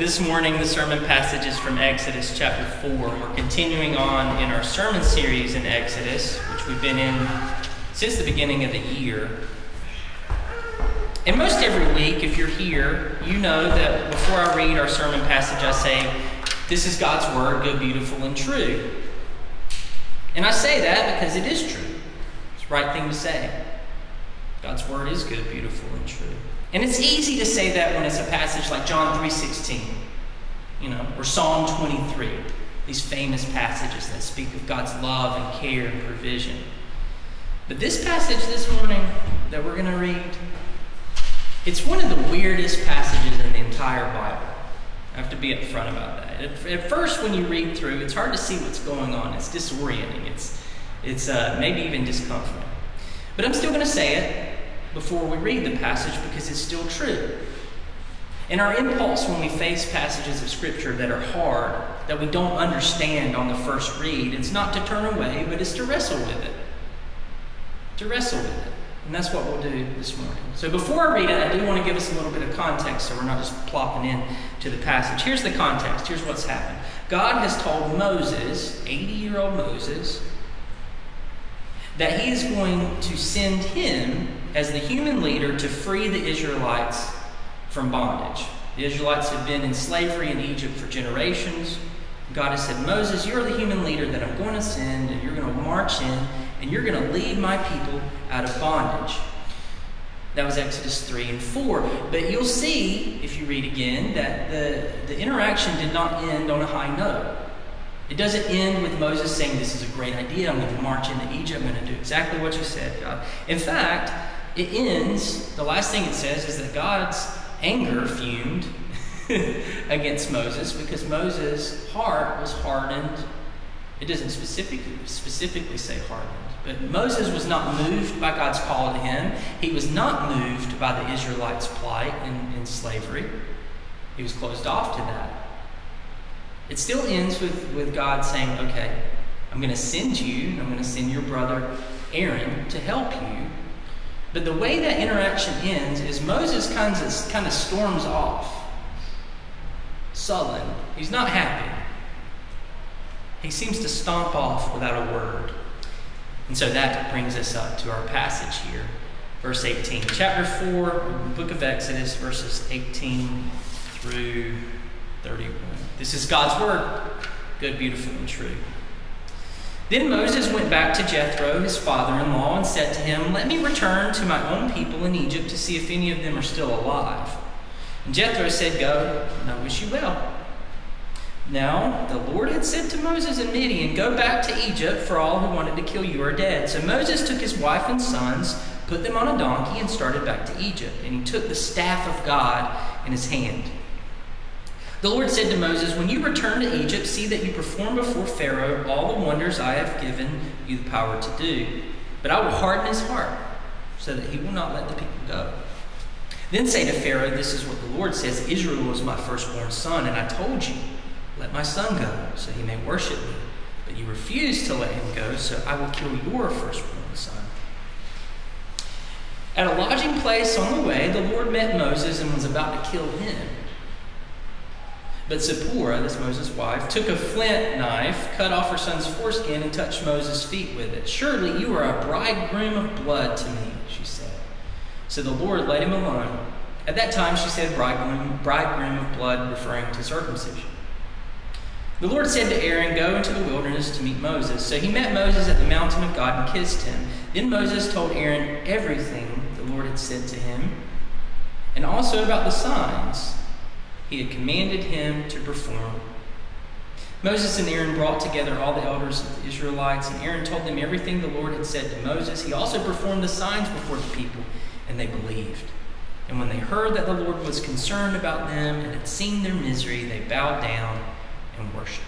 This morning, the sermon passage is from Exodus chapter 4. We're continuing on in our sermon series in Exodus, which we've been in since the beginning of the year. And most every week, if you're here, you know that before I read our sermon passage, I say, This is God's word, good, beautiful, and true. And I say that because it is true. It's the right thing to say. God's word is good, beautiful, and true. And it's easy to say that when it's a passage like John 3:16, you know, or Psalm 23, these famous passages that speak of God's love and care and provision. But this passage this morning that we're going to read, it's one of the weirdest passages in the entire Bible. I have to be upfront about that. At, at first, when you read through, it's hard to see what's going on. It's disorienting. It's, it's uh, maybe even discomforting. But I'm still going to say it before we read the passage because it's still true. And our impulse when we face passages of Scripture that are hard, that we don't understand on the first read, it's not to turn away, but it's to wrestle with it. To wrestle with it. And that's what we'll do this morning. So before I read it, I do want to give us a little bit of context so we're not just plopping in to the passage. Here's the context. Here's what's happened. God has told Moses, 80 year old Moses, that he is going to send him as the human leader to free the Israelites from bondage. The Israelites have been in slavery in Egypt for generations. God has said, Moses, you're the human leader that I'm going to send, and you're going to march in, and you're going to lead my people out of bondage. That was Exodus 3 and 4. But you'll see, if you read again, that the, the interaction did not end on a high note. It doesn't end with Moses saying, This is a great idea. I'm going to march into Egypt. I'm going to do exactly what you said, God. In fact, it ends, the last thing it says is that God's anger fumed against Moses because Moses' heart was hardened. It doesn't specifically, specifically say hardened, but Moses was not moved by God's call to him. He was not moved by the Israelites' plight in, in slavery. He was closed off to that. It still ends with, with God saying, okay, I'm going to send you, I'm going to send your brother Aaron to help you. But the way that interaction ends is Moses kind of, kind of storms off, sullen. He's not happy. He seems to stomp off without a word. And so that brings us up to our passage here, verse 18. Chapter 4, book of Exodus, verses 18 through 31. This is God's word, good, beautiful, and true. Then Moses went back to Jethro, his father in law, and said to him, Let me return to my own people in Egypt to see if any of them are still alive. And Jethro said, Go, and I wish you well. Now, the Lord had said to Moses and Midian, Go back to Egypt, for all who wanted to kill you are dead. So Moses took his wife and sons, put them on a donkey, and started back to Egypt. And he took the staff of God in his hand. The Lord said to Moses, When you return to Egypt, see that you perform before Pharaoh all the wonders I have given you the power to do. But I will harden his heart, so that he will not let the people go. Then say to Pharaoh, This is what the Lord says Israel was my firstborn son, and I told you, Let my son go, so he may worship me. But you refused to let him go, so I will kill your firstborn son. At a lodging place on the way, the Lord met Moses and was about to kill him. But Zipporah, this Moses' wife, took a flint knife, cut off her son's foreskin, and touched Moses' feet with it. Surely you are a bridegroom of blood to me, she said. So the Lord let him alone. At that time she said bridegroom, bridegroom of blood, referring to circumcision. The Lord said to Aaron, Go into the wilderness to meet Moses. So he met Moses at the mountain of God and kissed him. Then Moses told Aaron everything the Lord had said to him, and also about the signs he had commanded him to perform. Moses and Aaron brought together all the elders of the Israelites, and Aaron told them everything the Lord had said to Moses. He also performed the signs before the people, and they believed. And when they heard that the Lord was concerned about them and had seen their misery, they bowed down and worshiped.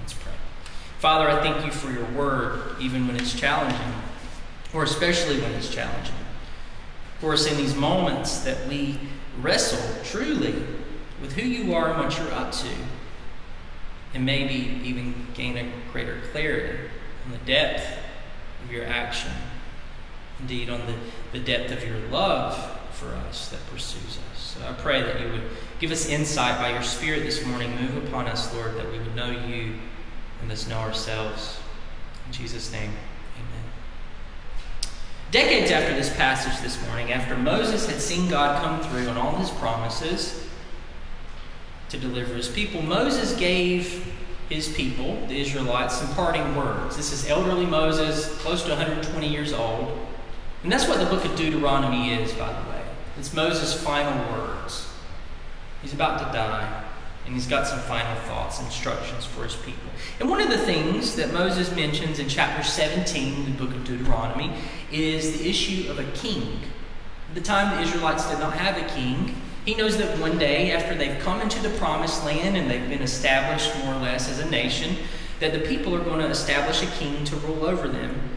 Let's pray. Father, I thank you for your word, even when it's challenging, or especially when it's challenging. For us in these moments that we wrestle truly with who you are and what you're up to, and maybe even gain a greater clarity on the depth of your action. Indeed, on the, the depth of your love for us, that pursues us. So I pray that you would give us insight by your Spirit this morning. Move upon us, Lord, that we would know you and thus know ourselves. In Jesus' name, amen. Decades after this passage this morning, after Moses had seen God come through on all his promises to deliver his people, Moses gave his people, the Israelites, some parting words. This is elderly Moses, close to 120 years old. And that's what the book of Deuteronomy is, by the way. It's Moses' final words. He's about to die, and he's got some final thoughts, instructions for his people. And one of the things that Moses mentions in chapter 17 the book of Deuteronomy is the issue of a king. At the time, the Israelites did not have a king. He knows that one day, after they've come into the promised land and they've been established more or less as a nation, that the people are going to establish a king to rule over them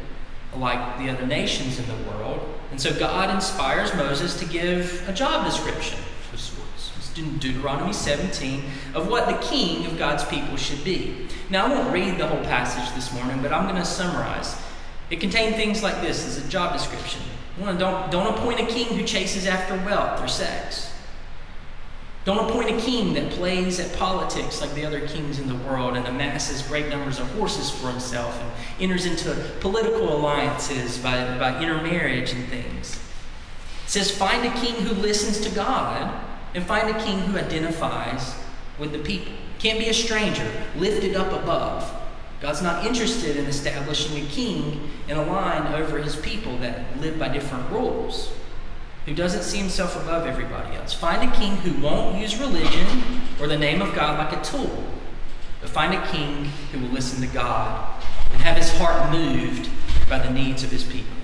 like the other nations in the world. And so God inspires Moses to give a job description of sorts. It's in Deuteronomy 17 of what the king of God's people should be. Now, I won't read the whole passage this morning, but I'm going to summarize. It contained things like this as a job description. One, don't, don't appoint a king who chases after wealth or sex. Don't appoint a king that plays at politics like the other kings in the world and amasses great numbers of horses for himself and enters into political alliances by, by intermarriage and things. It says, find a king who listens to God and find a king who identifies with the people. Can't be a stranger, lifted up above. God's not interested in establishing a king in a line over his people that live by different rules who doesn't see himself above everybody else. Find a king who won't use religion or the name of God like a tool, but find a king who will listen to God and have his heart moved by the needs of his people.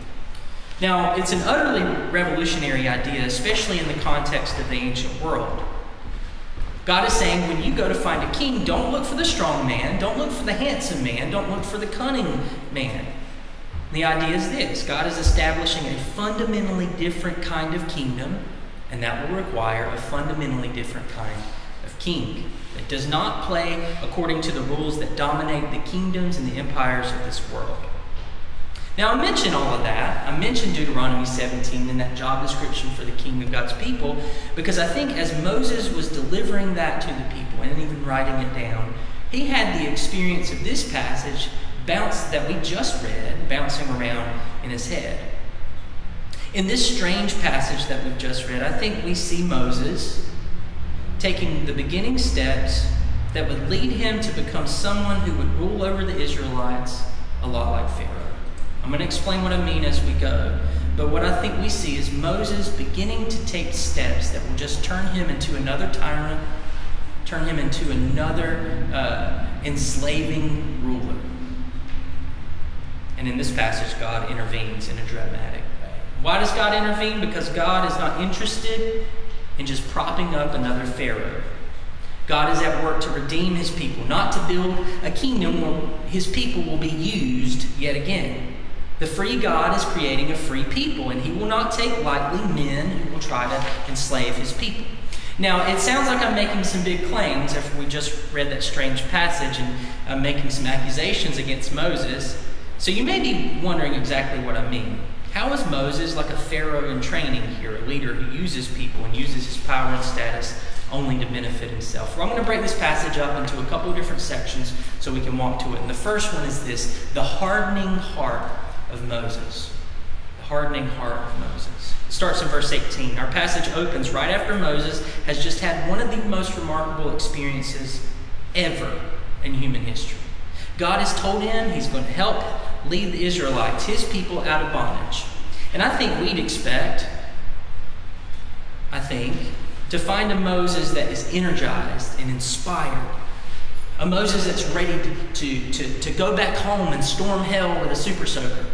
Now, it's an utterly revolutionary idea, especially in the context of the ancient world. God is saying when you go to find a king, don't look for the strong man, don't look for the handsome man, don't look for the cunning man. The idea is this God is establishing a fundamentally different kind of kingdom, and that will require a fundamentally different kind of king. that does not play according to the rules that dominate the kingdoms and the empires of this world. Now, I mention all of that. I mentioned Deuteronomy 17 in that job description for the king of God's people because I think as Moses was delivering that to the people and even writing it down, he had the experience of this passage bounce that we just read bouncing around in his head. In this strange passage that we've just read, I think we see Moses taking the beginning steps that would lead him to become someone who would rule over the Israelites a lot like Pharaoh. I'm going to explain what I mean as we go. But what I think we see is Moses beginning to take steps that will just turn him into another tyrant, turn him into another uh, enslaving ruler. And in this passage, God intervenes in a dramatic way. Why does God intervene? Because God is not interested in just propping up another Pharaoh. God is at work to redeem his people, not to build a kingdom where his people will be used yet again. The free God is creating a free people, and he will not take lightly men who will try to enslave his people. Now, it sounds like I'm making some big claims after we just read that strange passage and uh, making some accusations against Moses. So you may be wondering exactly what I mean. How is Moses like a Pharaoh in training here, a leader who uses people and uses his power and status only to benefit himself? Well, I'm going to break this passage up into a couple of different sections so we can walk to it. And the first one is this the hardening heart of Moses. The hardening heart of Moses. It starts in verse 18. Our passage opens right after Moses has just had one of the most remarkable experiences ever in human history. God has told him he's going to help lead the Israelites, his people, out of bondage. And I think we'd expect, I think, to find a Moses that is energized and inspired. A Moses that's ready to, to, to, to go back home and storm hell with a super soaker.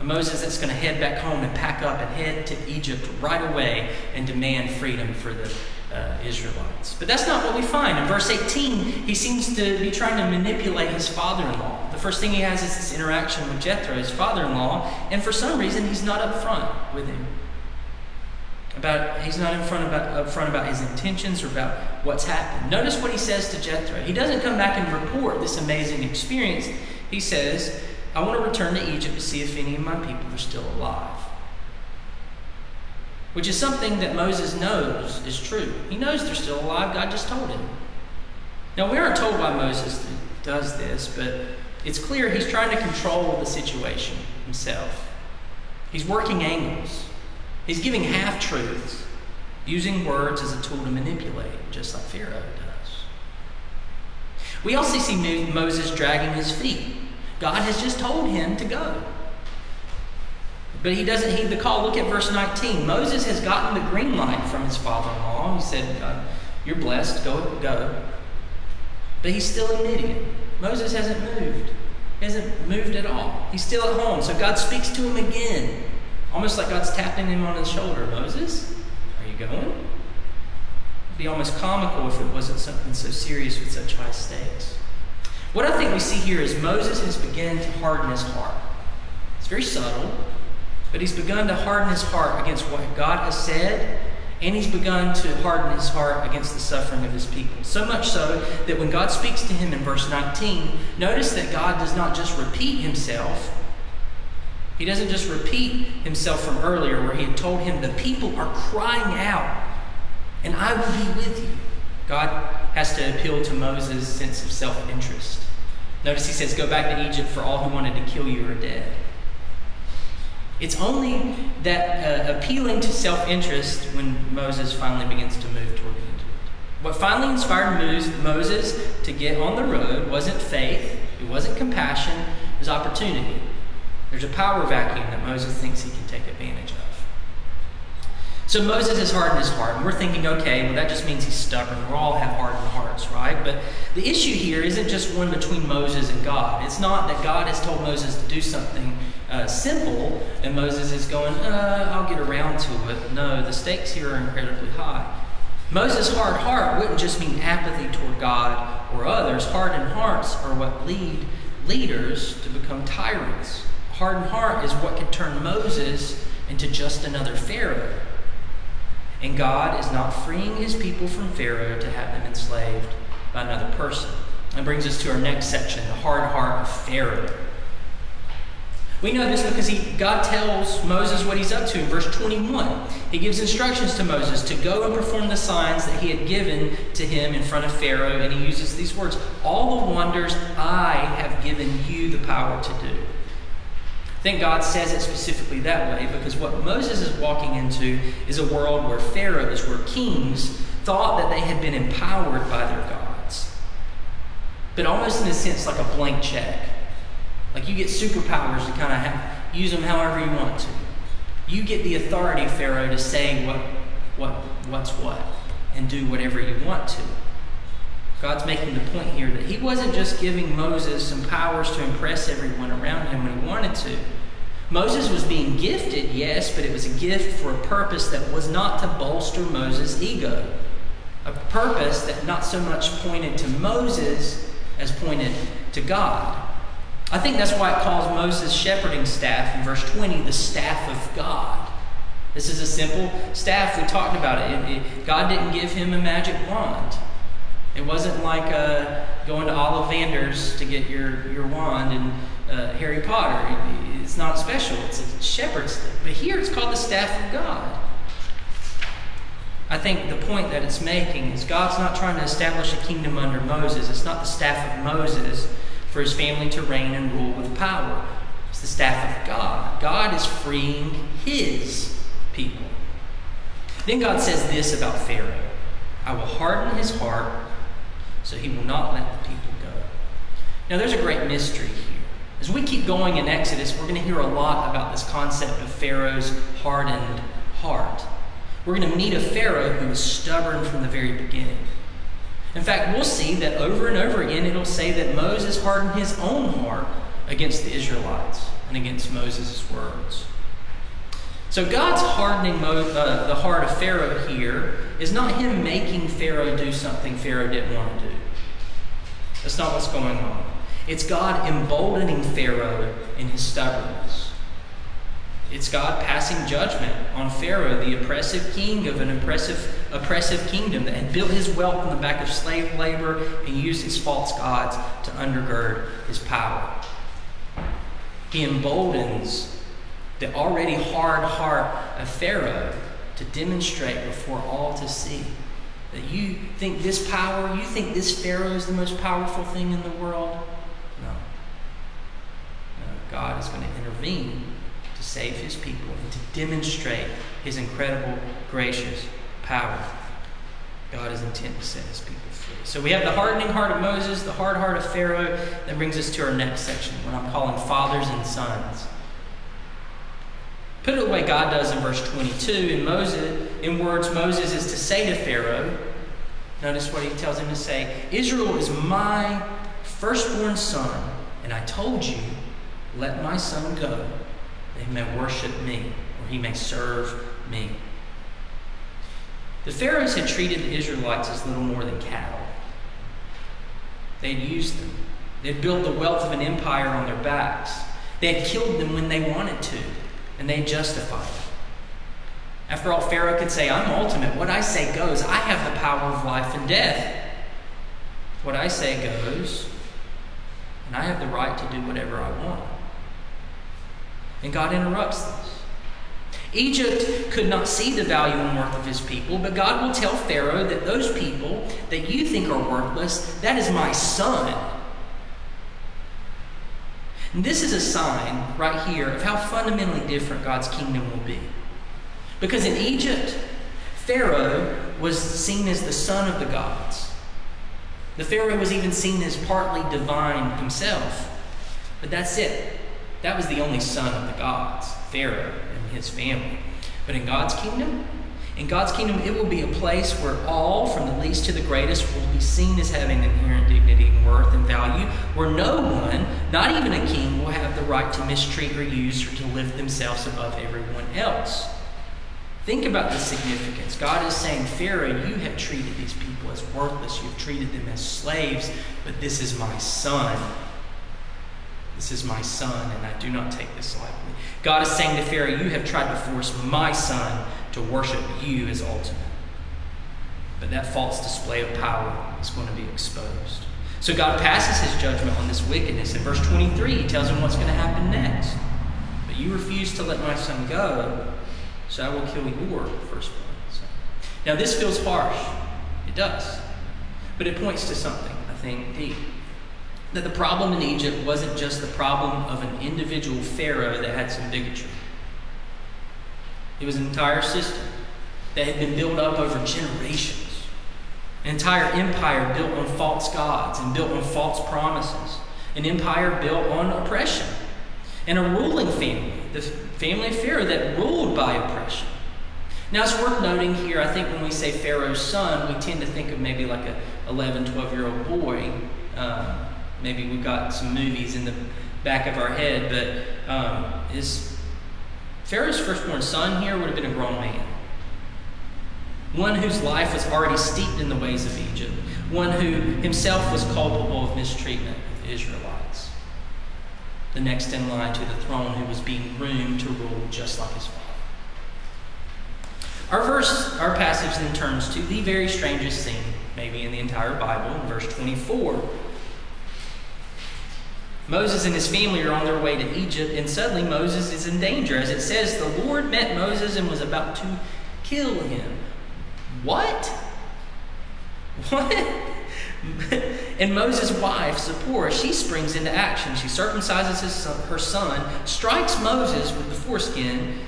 A Moses that's going to head back home and pack up and head to Egypt right away and demand freedom for the uh, Israelites. But that's not what we find. In verse 18, he seems to be trying to manipulate his father in law. The first thing he has is this interaction with Jethro, his father in law, and for some reason, he's not up front with him. About, he's not in front about, up front about his intentions or about what's happened. Notice what he says to Jethro. He doesn't come back and report this amazing experience. He says, I want to return to Egypt to see if any of my people are still alive. Which is something that Moses knows is true. He knows they're still alive. God just told him. Now, we aren't told why Moses does this, but it's clear he's trying to control the situation himself. He's working angles, he's giving half truths, using words as a tool to manipulate, just like Pharaoh does. We also see Moses dragging his feet. God has just told him to go. But he doesn't heed the call. Look at verse 19. Moses has gotten the green light from his father in law. He said, uh, You're blessed, go, go. But he's still in Midian. Moses hasn't moved. He hasn't moved at all. He's still at home. So God speaks to him again. Almost like God's tapping him on his shoulder. Moses, are you going? It'd be almost comical if it wasn't something so serious with such high stakes. What I think we see here is Moses has begun to harden his heart. It's very subtle, but he's begun to harden his heart against what God has said, and he's begun to harden his heart against the suffering of his people. So much so that when God speaks to him in verse 19, notice that God does not just repeat himself. He doesn't just repeat himself from earlier, where he had told him, The people are crying out, and I will be with you. God has to appeal to Moses' sense of self interest. Notice he says, Go back to Egypt, for all who wanted to kill you are dead. It's only that uh, appealing to self interest when Moses finally begins to move toward Egypt. What finally inspired Moses to get on the road wasn't faith, it wasn't compassion, it was opportunity. There's a power vacuum that Moses thinks he can take advantage of. So Moses has hardened his heart, and we're thinking, okay, well, that just means he's stubborn. We all have hardened hearts, right? But the issue here isn't just one between Moses and God. It's not that God has told Moses to do something uh, simple, and Moses is going, uh, I'll get around to it. No, the stakes here are incredibly high. Moses' hard heart wouldn't just mean apathy toward God or others. Hardened hearts are what lead leaders to become tyrants. Hardened heart is what could turn Moses into just another Pharaoh. And God is not freeing his people from Pharaoh to have them enslaved by another person. That brings us to our next section the hard heart of Pharaoh. We know this because he, God tells Moses what he's up to in verse 21. He gives instructions to Moses to go and perform the signs that he had given to him in front of Pharaoh, and he uses these words All the wonders I have given you the power to do think God says it specifically that way because what Moses is walking into is a world where pharaohs, where kings, thought that they had been empowered by their gods. But almost in a sense like a blank check. Like you get superpowers to kind of have, use them however you want to. You get the authority, Pharaoh, to say what, what, what's what and do whatever you want to. God's making the point here that he wasn't just giving Moses some powers to impress everyone around him when he wanted to. Moses was being gifted, yes, but it was a gift for a purpose that was not to bolster Moses' ego. A purpose that not so much pointed to Moses as pointed to God. I think that's why it calls Moses' shepherding staff in verse 20 the staff of God. This is a simple staff. We talked about it. God didn't give him a magic wand. It wasn't like uh, going to Ollivanders to get your, your wand and uh, Harry Potter. It's not special, it's a shepherd's stick. But here it's called the staff of God. I think the point that it's making is God's not trying to establish a kingdom under Moses. It's not the staff of Moses for his family to reign and rule with power. It's the staff of God. God is freeing his people. Then God says this about Pharaoh I will harden his heart so he will not let the people go. Now, there's a great mystery here. As we keep going in Exodus, we're going to hear a lot about this concept of Pharaoh's hardened heart. We're going to meet a Pharaoh who is stubborn from the very beginning. In fact, we'll see that over and over again it'll say that Moses hardened his own heart against the Israelites and against Moses' words. So God's hardening Mo- uh, the heart of Pharaoh here is not him making Pharaoh do something Pharaoh didn't want to do. That's not what's going on. It's God emboldening Pharaoh in his stubbornness. It's God passing judgment on Pharaoh, the oppressive king of an oppressive, oppressive kingdom that had built his wealth on the back of slave labor and used his false gods to undergird his power. He emboldens the already hard heart of Pharaoh to demonstrate before all to see that you think this power, you think this Pharaoh is the most powerful thing in the world. No. no. God is going to intervene to save his people and to demonstrate his incredible, gracious power. God is intent to set his people free. So we have the hardening heart of Moses, the hard heart of Pharaoh. That brings us to our next section, what I'm calling fathers and sons. Put it the way God does in verse 22. In Moses, in words Moses is to say to Pharaoh, notice what he tells him to say Israel is my firstborn son, and I told you, let my son go, that he may worship me, or he may serve me. The Pharaohs had treated the Israelites as little more than cattle. They had used them. They had built the wealth of an empire on their backs. They had killed them when they wanted to, and they justified it. After all, Pharaoh could say, I'm ultimate. What I say goes. I have the power of life and death. What I say goes, and I have the right to do whatever I want. And God interrupts this. Egypt could not see the value and worth of his people, but God will tell Pharaoh that those people that you think are worthless, that is my son. And this is a sign right here of how fundamentally different God's kingdom will be. Because in Egypt, Pharaoh was seen as the son of the gods. The Pharaoh was even seen as partly divine himself. But that's it. That was the only son of the gods, Pharaoh and his family. But in God's kingdom, in God's kingdom, it will be a place where all, from the least to the greatest, will be seen as having inherent dignity and worth and value, where no one, not even a king, will have the right to mistreat or use or to lift themselves above everyone else. Think about the significance. God is saying, Pharaoh, you have treated these people as worthless. You've treated them as slaves, but this is my son. This is my son, and I do not take this lightly. God is saying to Pharaoh, You have tried to force my son to worship you as ultimate. But that false display of power is going to be exposed. So God passes his judgment on this wickedness. In verse 23, he tells him what's going to happen next. But you refuse to let my son go, so I will kill your firstborn son. Now, this feels harsh. It does. But it points to something, I think, deep that the problem in Egypt wasn't just the problem of an individual Pharaoh that had some bigotry. It was an entire system that had been built up over generations. An entire empire built on false gods and built on false promises. An empire built on oppression. And a ruling family, the family of Pharaoh that ruled by oppression. Now, it's worth noting here, I think when we say Pharaoh's son, we tend to think of maybe like a 11, 12 year old boy. Um, maybe we've got some movies in the back of our head, but um, is Pharaoh's firstborn son here would have been a grown man. One whose life was already steeped in the ways of Egypt. One who himself was culpable of mistreatment of the Israelites. The next in line to the throne who was being groomed to rule just like his father. Our verse, our passage then turns to the very strangest scene, maybe in the entire Bible, in verse 24 Moses and his family are on their way to Egypt, and suddenly Moses is in danger. As it says, the Lord met Moses and was about to kill him. What? What? and Moses' wife, Zipporah, she springs into action. She circumcises son, her son, strikes Moses with the foreskin,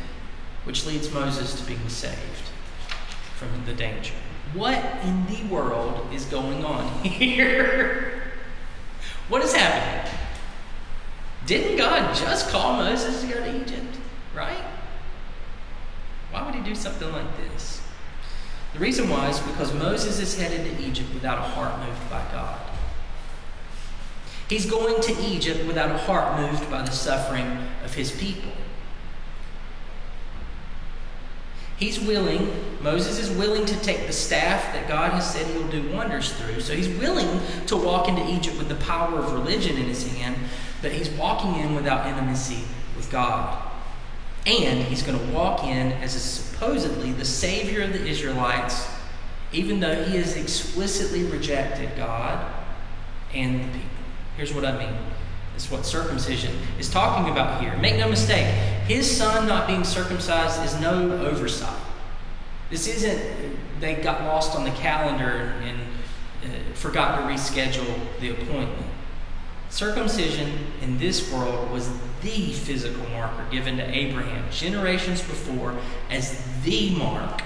which leads Moses to being saved from the danger. What in the world is going on here? what is happening? Didn't God just call Moses to go to Egypt? Right? Why would he do something like this? The reason why is because Moses is headed to Egypt without a heart moved by God. He's going to Egypt without a heart moved by the suffering of his people. He's willing, Moses is willing to take the staff that God has said he'll do wonders through. So he's willing to walk into Egypt with the power of religion in his hand, but he's walking in without intimacy with God. And he's going to walk in as supposedly the savior of the Israelites, even though he has explicitly rejected God and the people. Here's what I mean is what circumcision is talking about here. Make no mistake, his son not being circumcised is no oversight. This isn't, they got lost on the calendar and uh, forgot to reschedule the appointment. Circumcision in this world was the physical marker given to Abraham generations before as the mark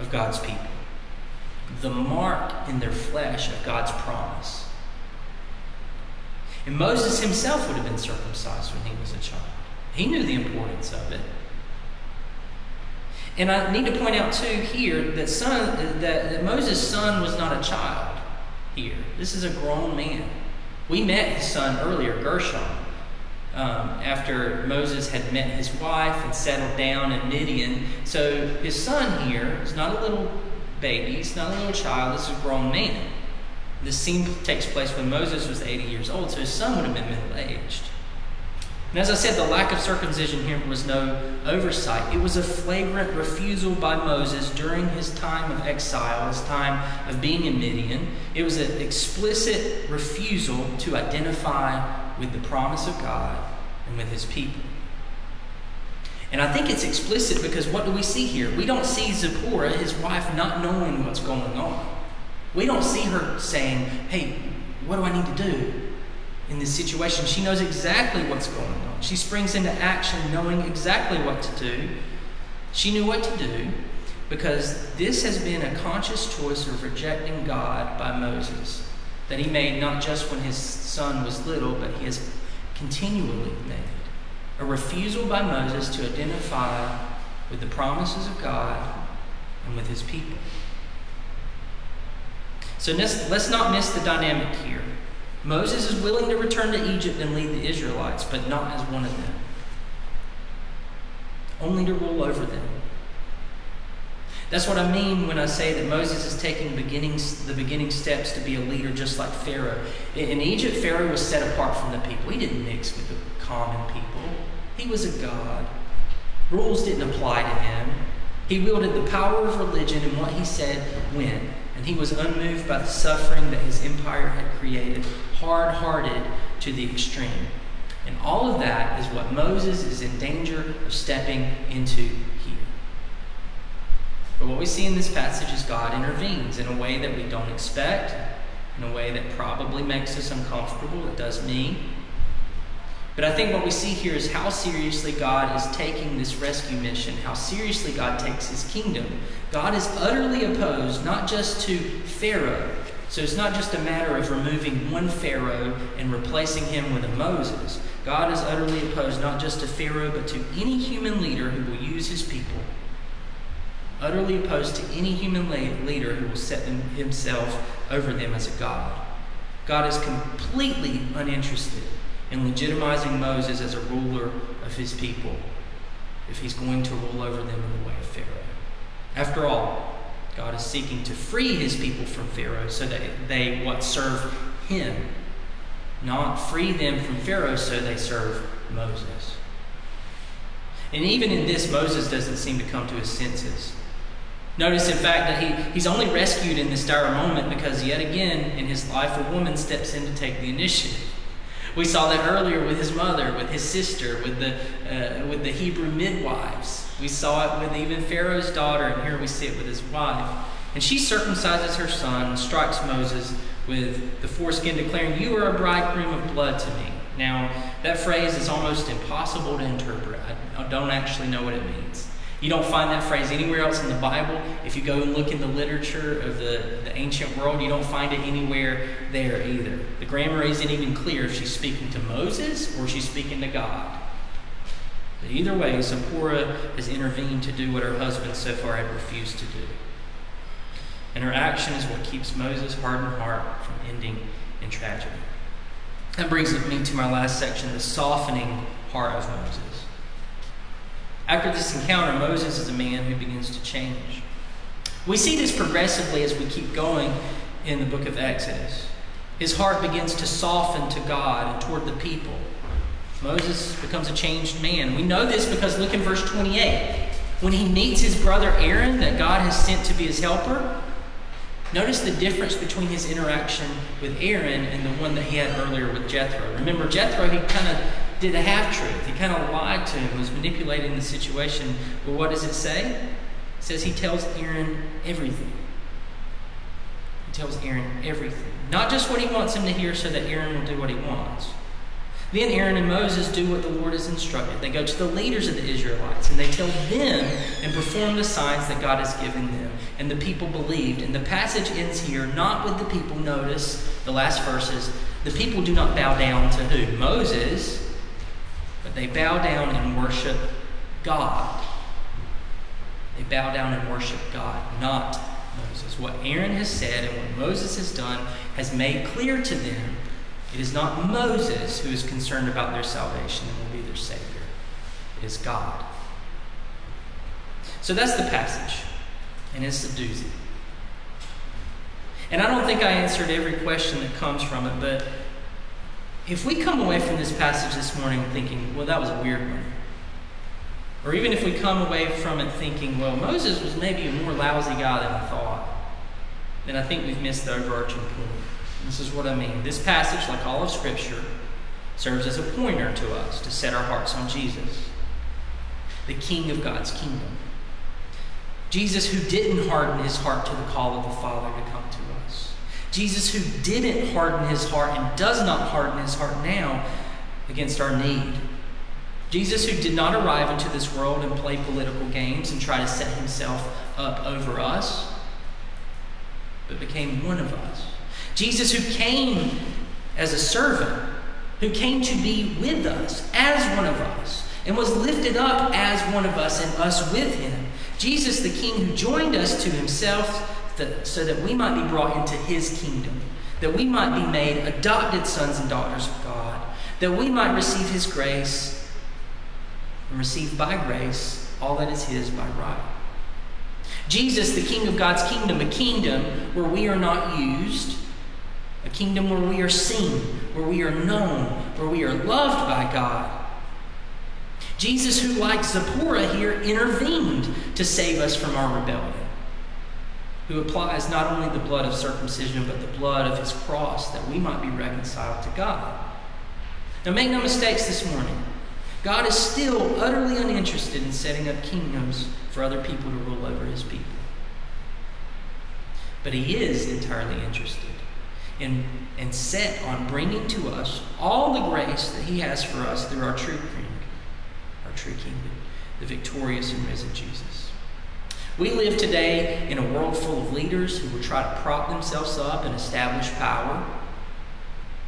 of God's people, the mark in their flesh of God's promise. And Moses himself would have been circumcised when he was a child. He knew the importance of it. And I need to point out too here that son that, that Moses' son was not a child here. This is a grown man. We met his son earlier, Gershom, um, after Moses had met his wife and settled down in Midian. So his son here is not a little baby, he's not a little child, this is a grown man. This scene takes place when Moses was 80 years old, so his son would have been middle aged. And as I said, the lack of circumcision here was no oversight. It was a flagrant refusal by Moses during his time of exile, his time of being in Midian. It was an explicit refusal to identify with the promise of God and with his people. And I think it's explicit because what do we see here? We don't see Zipporah, his wife, not knowing what's going on. We don't see her saying, Hey, what do I need to do in this situation? She knows exactly what's going on. She springs into action knowing exactly what to do. She knew what to do because this has been a conscious choice of rejecting God by Moses that he made not just when his son was little, but he has continually made. A refusal by Moses to identify with the promises of God and with his people. So let's, not miss the dynamic here. Moses is willing to return to Egypt and lead the Israelites, but not as one of them, only to rule over them. That's what I mean when I say that Moses is taking beginnings, the beginning steps to be a leader just like Pharaoh. In Egypt, Pharaoh was set apart from the people. He didn't mix with the common people, he was a god. Rules didn't apply to him. He wielded the power of religion, and what he said went. And he was unmoved by the suffering that his empire had created, hard hearted to the extreme. And all of that is what Moses is in danger of stepping into here. But what we see in this passage is God intervenes in a way that we don't expect, in a way that probably makes us uncomfortable. It does me. But I think what we see here is how seriously God is taking this rescue mission, how seriously God takes his kingdom. God is utterly opposed not just to Pharaoh. So it's not just a matter of removing one Pharaoh and replacing him with a Moses. God is utterly opposed not just to Pharaoh, but to any human leader who will use his people. Utterly opposed to any human leader who will set himself over them as a God. God is completely uninterested in legitimizing Moses as a ruler of his people if he's going to rule over them in the way of Pharaoh. After all, God is seeking to free his people from Pharaoh so that they what serve him, not free them from Pharaoh so they serve Moses. And even in this, Moses doesn't seem to come to his senses. Notice, in fact, that he, he's only rescued in this dire moment because, yet again, in his life, a woman steps in to take the initiative. We saw that earlier with his mother, with his sister, with the, uh, with the Hebrew midwives. We saw it with even Pharaoh's daughter, and here we see it with his wife. And she circumcises her son and strikes Moses with the foreskin, declaring, You are a bridegroom of blood to me. Now, that phrase is almost impossible to interpret. I don't actually know what it means. You don't find that phrase anywhere else in the Bible. If you go and look in the literature of the, the ancient world, you don't find it anywhere there either. The grammar isn't even clear if she's speaking to Moses or she's speaking to God. But either way, Zipporah has intervened to do what her husband so far had refused to do. And her action is what keeps Moses' hardened heart from ending in tragedy. That brings me to my last section the softening heart of Moses. After this encounter, Moses is a man who begins to change. We see this progressively as we keep going in the book of Exodus. His heart begins to soften to God and toward the people. Moses becomes a changed man. We know this because look in verse 28. When he meets his brother Aaron, that God has sent to be his helper, Notice the difference between his interaction with Aaron and the one that he had earlier with Jethro. Remember, Jethro, he kind of did a half truth. He kind of lied to him, was manipulating the situation. Well, what does it say? It says he tells Aaron everything. He tells Aaron everything. Not just what he wants him to hear so that Aaron will do what he wants. Then Aaron and Moses do what the Lord has instructed. They go to the leaders of the Israelites and they tell them and perform the signs that God has given them. And the people believed. And the passage ends here not with the people, notice the last verses. The people do not bow down to who? Moses, but they bow down and worship God. They bow down and worship God, not Moses. What Aaron has said and what Moses has done has made clear to them it is not Moses who is concerned about their salvation and will be their Savior, it is God. So that's the passage, and it's a doozy. And I don't think I answered every question that comes from it, but if we come away from this passage this morning thinking, well, that was a weird one, or even if we come away from it thinking, well, Moses was maybe a more lousy guy than I thought, then I think we've missed the overarching point. This is what I mean. This passage, like all of Scripture, serves as a pointer to us to set our hearts on Jesus, the King of God's kingdom. Jesus, who didn't harden his heart to the call of the Father to come to us. Jesus, who didn't harden his heart and does not harden his heart now against our need. Jesus, who did not arrive into this world and play political games and try to set himself up over us, but became one of us Jesus, who came as a servant, who came to be with us as one of us, and was lifted up as one of us and us with him. Jesus, the King, who joined us to himself so that we might be brought into his kingdom, that we might be made adopted sons and daughters of God, that we might receive his grace and receive by grace all that is his by right. Jesus, the King of God's kingdom, a kingdom where we are not used a kingdom where we are seen, where we are known, where we are loved by God. Jesus, who, like Zipporah here, intervened to save us from our rebellion, who applies not only the blood of circumcision, but the blood of his cross that we might be reconciled to God. Now, make no mistakes this morning. God is still utterly uninterested in setting up kingdoms for other people to rule over his people. But he is entirely interested and, and set on bringing to us all the grace that He has for us through our true King, our true King, the victorious and risen Jesus. We live today in a world full of leaders who will try to prop themselves up and establish power,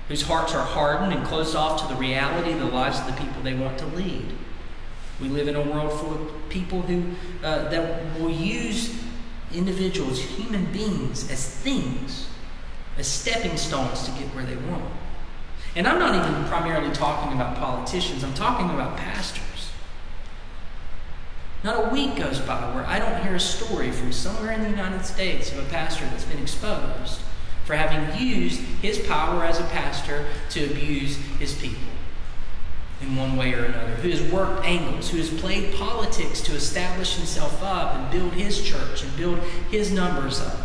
whose hearts are hardened and closed off to the reality of the lives of the people they want to lead. We live in a world full of people who uh, that will use individuals, human beings, as things as stepping stones to get where they want. And I'm not even primarily talking about politicians, I'm talking about pastors. Not a week goes by where I don't hear a story from somewhere in the United States of a pastor that's been exposed for having used his power as a pastor to abuse his people in one way or another, who has worked angles, who has played politics to establish himself up and build his church and build his numbers up.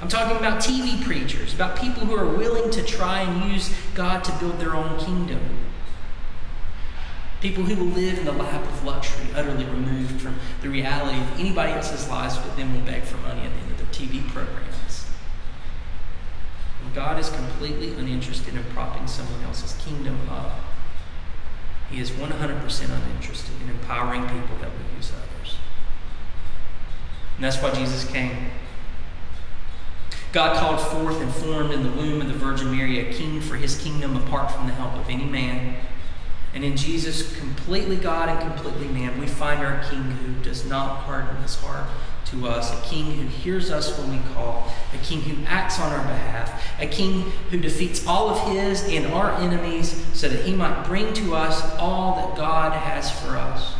I'm talking about TV preachers, about people who are willing to try and use God to build their own kingdom. People who will live in the lap of luxury, utterly removed from the reality of anybody else's lives, but then will beg for money at the end of their TV programs. And God is completely uninterested in propping someone else's kingdom up. He is 100% uninterested in empowering people that will use others. And that's why Jesus came. God called forth and formed in the womb of the Virgin Mary a king for his kingdom apart from the help of any man. And in Jesus, completely God and completely man, we find our king who does not harden his heart to us, a king who hears us when we call, a king who acts on our behalf, a king who defeats all of his and our enemies so that he might bring to us all that God has for us.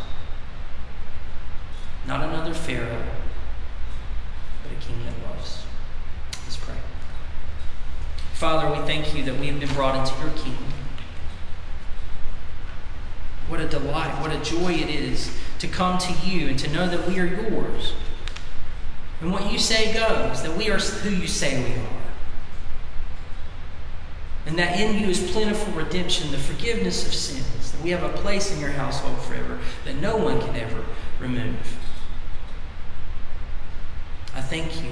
Not another Pharaoh, but a king that loves. Let's pray. Father, we thank you that we have been brought into your kingdom. What a delight, what a joy it is to come to you and to know that we are yours. And what you say goes, that we are who you say we are. And that in you is plentiful redemption, the forgiveness of sins, that we have a place in your household forever that no one can ever remove. I thank you,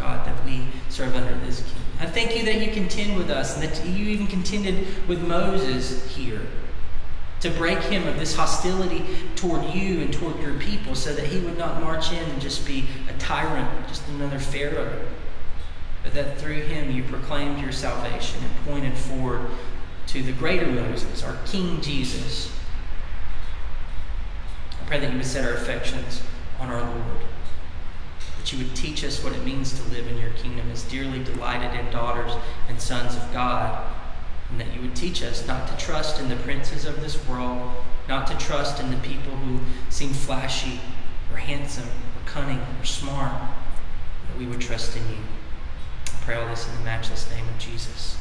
God, that we serve under this king. I thank you that you contend with us and that you even contended with Moses here to break him of this hostility toward you and toward your people so that he would not march in and just be a tyrant, just another Pharaoh. But that through him you proclaimed your salvation and pointed forward to the greater Moses, our King Jesus. I pray that you would set our affections on our Lord. That you would teach us what it means to live in your kingdom as dearly delighted in daughters and sons of God and that you would teach us not to trust in the princes of this world, not to trust in the people who seem flashy or handsome or cunning or smart, that we would trust in you. I pray all this in the matchless name of Jesus.